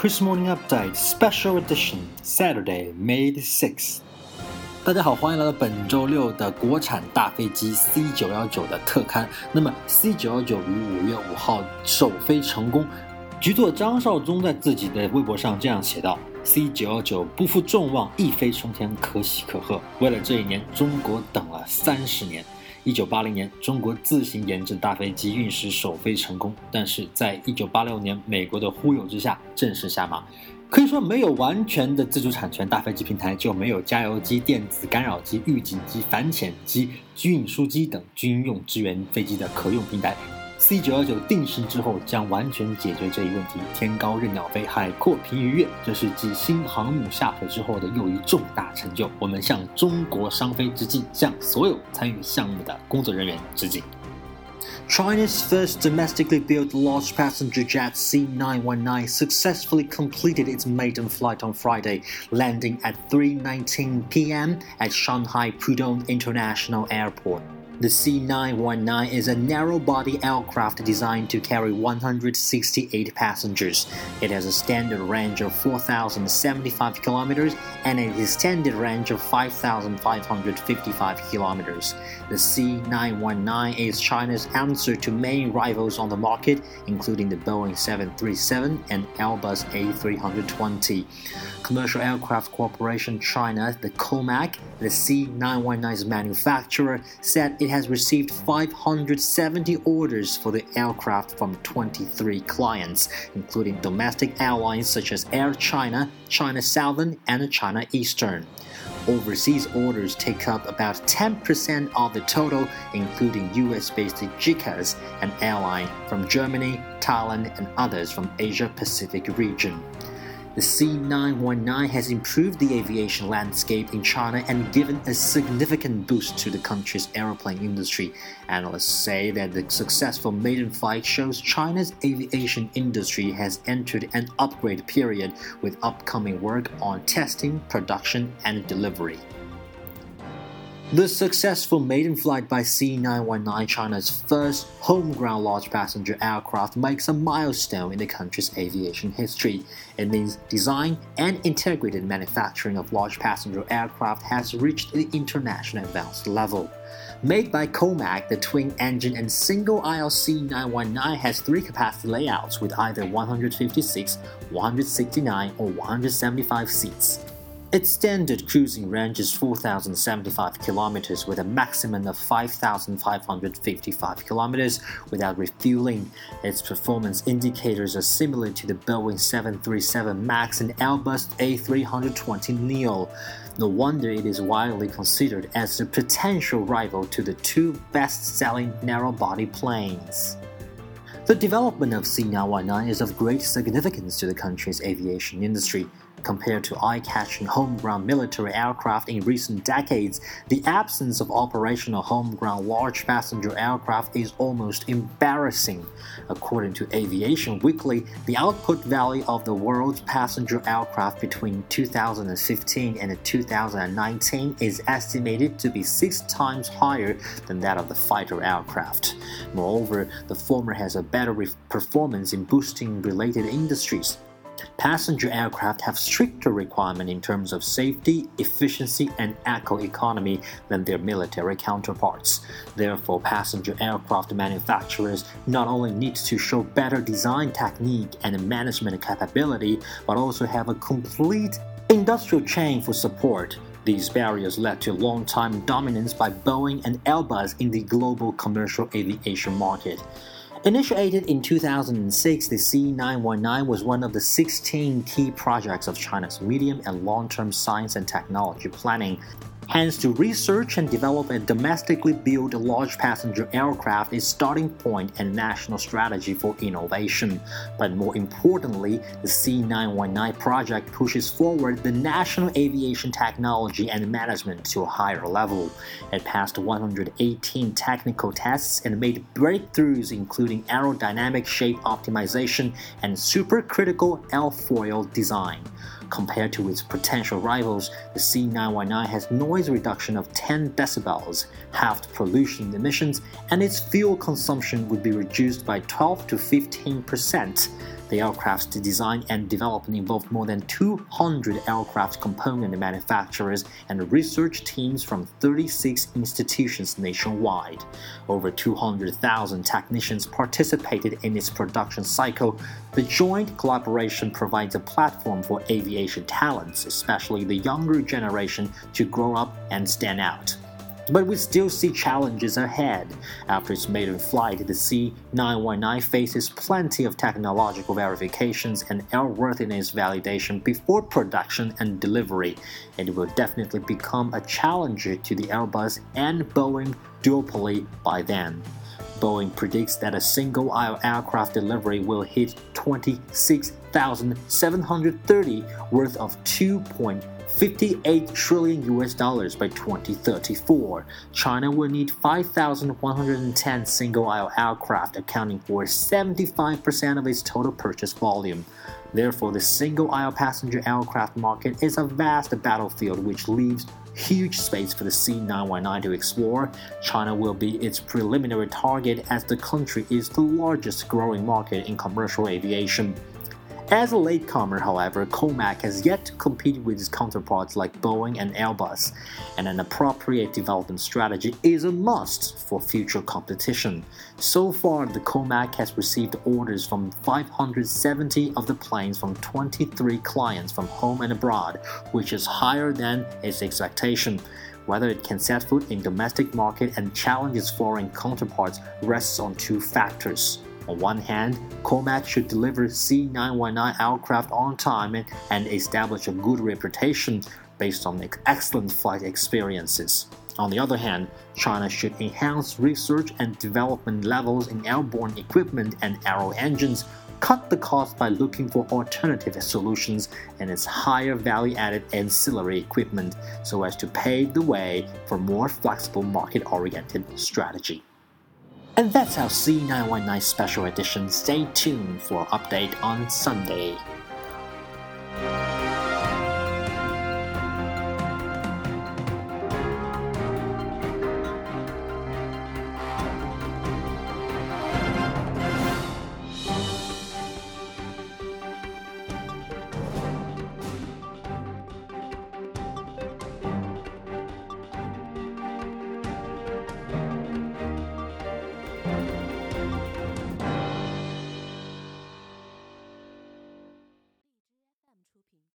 Chris Morning Update Special Edition Saturday, May 6th。大家好，欢迎来到本周六的国产大飞机 C 九幺九的特刊。那么 C 九幺九于五月五号首飞成功。局座张少忠在自己的微博上这样写道：“C 九幺九不负众望，一飞冲天，可喜可贺。为了这一年，中国等了三十年。”一九八零年，中国自行研制大飞机运十首飞成功，但是在一九八六年美国的忽悠之下，正式下马。可以说，没有完全的自主产权，大飞机平台就没有加油机、电子干扰机、预警机、反潜机、运输机等军用支援飞机的可用平台。C 九幺九定型之后，将完全解决这一问题。天高任鸟飞，海阔凭鱼跃，这是继新航母下水之后的又一重大成就。我们向中国商飞致敬，向所有参与项目的工作人员致敬。China's first domestically built large passenger jet C919 successfully completed its maiden flight on Friday, landing at 3:19 p.m. at Shanghai Pudong International Airport. The C919 is a narrow-body aircraft designed to carry 168 passengers. It has a standard range of 4,075 kilometers and an extended range of 5,555 kilometers. The C919 is China's answer to main rivals on the market, including the Boeing 737 and Airbus A320. Commercial Aircraft Corporation China, the COMAC, the C919's manufacturer, said it has received 570 orders for the aircraft from 23 clients, including domestic airlines such as Air China, China Southern, and China Eastern. Overseas orders take up about 10% of the total, including US based GECAS, an airline from Germany, Thailand, and others from Asia Pacific region. The C919 has improved the aviation landscape in China and given a significant boost to the country's airplane industry. Analysts say that the successful maiden flight shows China's aviation industry has entered an upgrade period with upcoming work on testing, production, and delivery. The successful maiden flight by C919, China's first homegrown large passenger aircraft, makes a milestone in the country's aviation history. It means design and integrated manufacturing of large passenger aircraft has reached the international advanced level. Made by Comac, the twin engine and single aisle C919 has three capacity layouts with either 156, 169, or 175 seats. Its standard cruising range is 4,075 kilometers with a maximum of 5,555 kilometers without refueling. Its performance indicators are similar to the Boeing 737 MAX and Airbus A320 Neo. No wonder it is widely considered as a potential rival to the two best selling narrow body planes. The development of C919 is of great significance to the country's aviation industry. Compared to eye catching homegrown military aircraft in recent decades, the absence of operational homegrown large passenger aircraft is almost embarrassing. According to Aviation Weekly, the output value of the world's passenger aircraft between 2015 and 2019 is estimated to be six times higher than that of the fighter aircraft. Moreover, the former has a better performance in boosting related industries. Passenger aircraft have stricter requirements in terms of safety, efficiency, and eco-economy than their military counterparts. Therefore, passenger aircraft manufacturers not only need to show better design technique and management capability, but also have a complete industrial chain for support. These barriers led to long-time dominance by Boeing and Airbus in the global commercial aviation market. Initiated in 2006, the C919 was one of the 16 key projects of China's medium and long term science and technology planning Hence, to research and develop a domestically built large passenger aircraft is starting point and national strategy for innovation. But more importantly, the C919 project pushes forward the national aviation technology and management to a higher level. It passed 118 technical tests and made breakthroughs including aerodynamic shape optimization and supercritical airfoil design. Compared to its potential rivals, the C919 has noise reduction of 10 decibels, halved pollution emissions, and its fuel consumption would be reduced by 12 to 15 percent. The aircraft's design and development involved more than 200 aircraft component manufacturers and research teams from 36 institutions nationwide. Over 200,000 technicians participated in its production cycle. The joint collaboration provides a platform for aviation talents, especially the younger generation, to grow up and stand out. But we still see challenges ahead. After its maiden flight, the C919 faces plenty of technological verifications and airworthiness validation before production and delivery. It will definitely become a challenger to the Airbus and Boeing duopoly by then. Boeing predicts that a single aircraft delivery will hit 26,730 worth of 2. 58 trillion US dollars by 2034. China will need 5,110 single aisle aircraft, accounting for 75% of its total purchase volume. Therefore, the single aisle passenger aircraft market is a vast battlefield which leaves huge space for the C919 to explore. China will be its preliminary target as the country is the largest growing market in commercial aviation. As a latecomer, however, COMAC has yet to compete with its counterparts like Boeing and Airbus, and an appropriate development strategy is a must for future competition. So far, the COMAC has received orders from 570 of the planes from 23 clients from home and abroad, which is higher than its expectation. Whether it can set foot in domestic market and challenge its foreign counterparts rests on two factors. On one hand, COMAC should deliver C919 aircraft on time and establish a good reputation based on excellent flight experiences. On the other hand, China should enhance research and development levels in airborne equipment and aero engines, cut the cost by looking for alternative solutions and its higher value added ancillary equipment so as to pave the way for more flexible market oriented strategy. And that's our C919 special edition. Stay tuned for update on Sunday.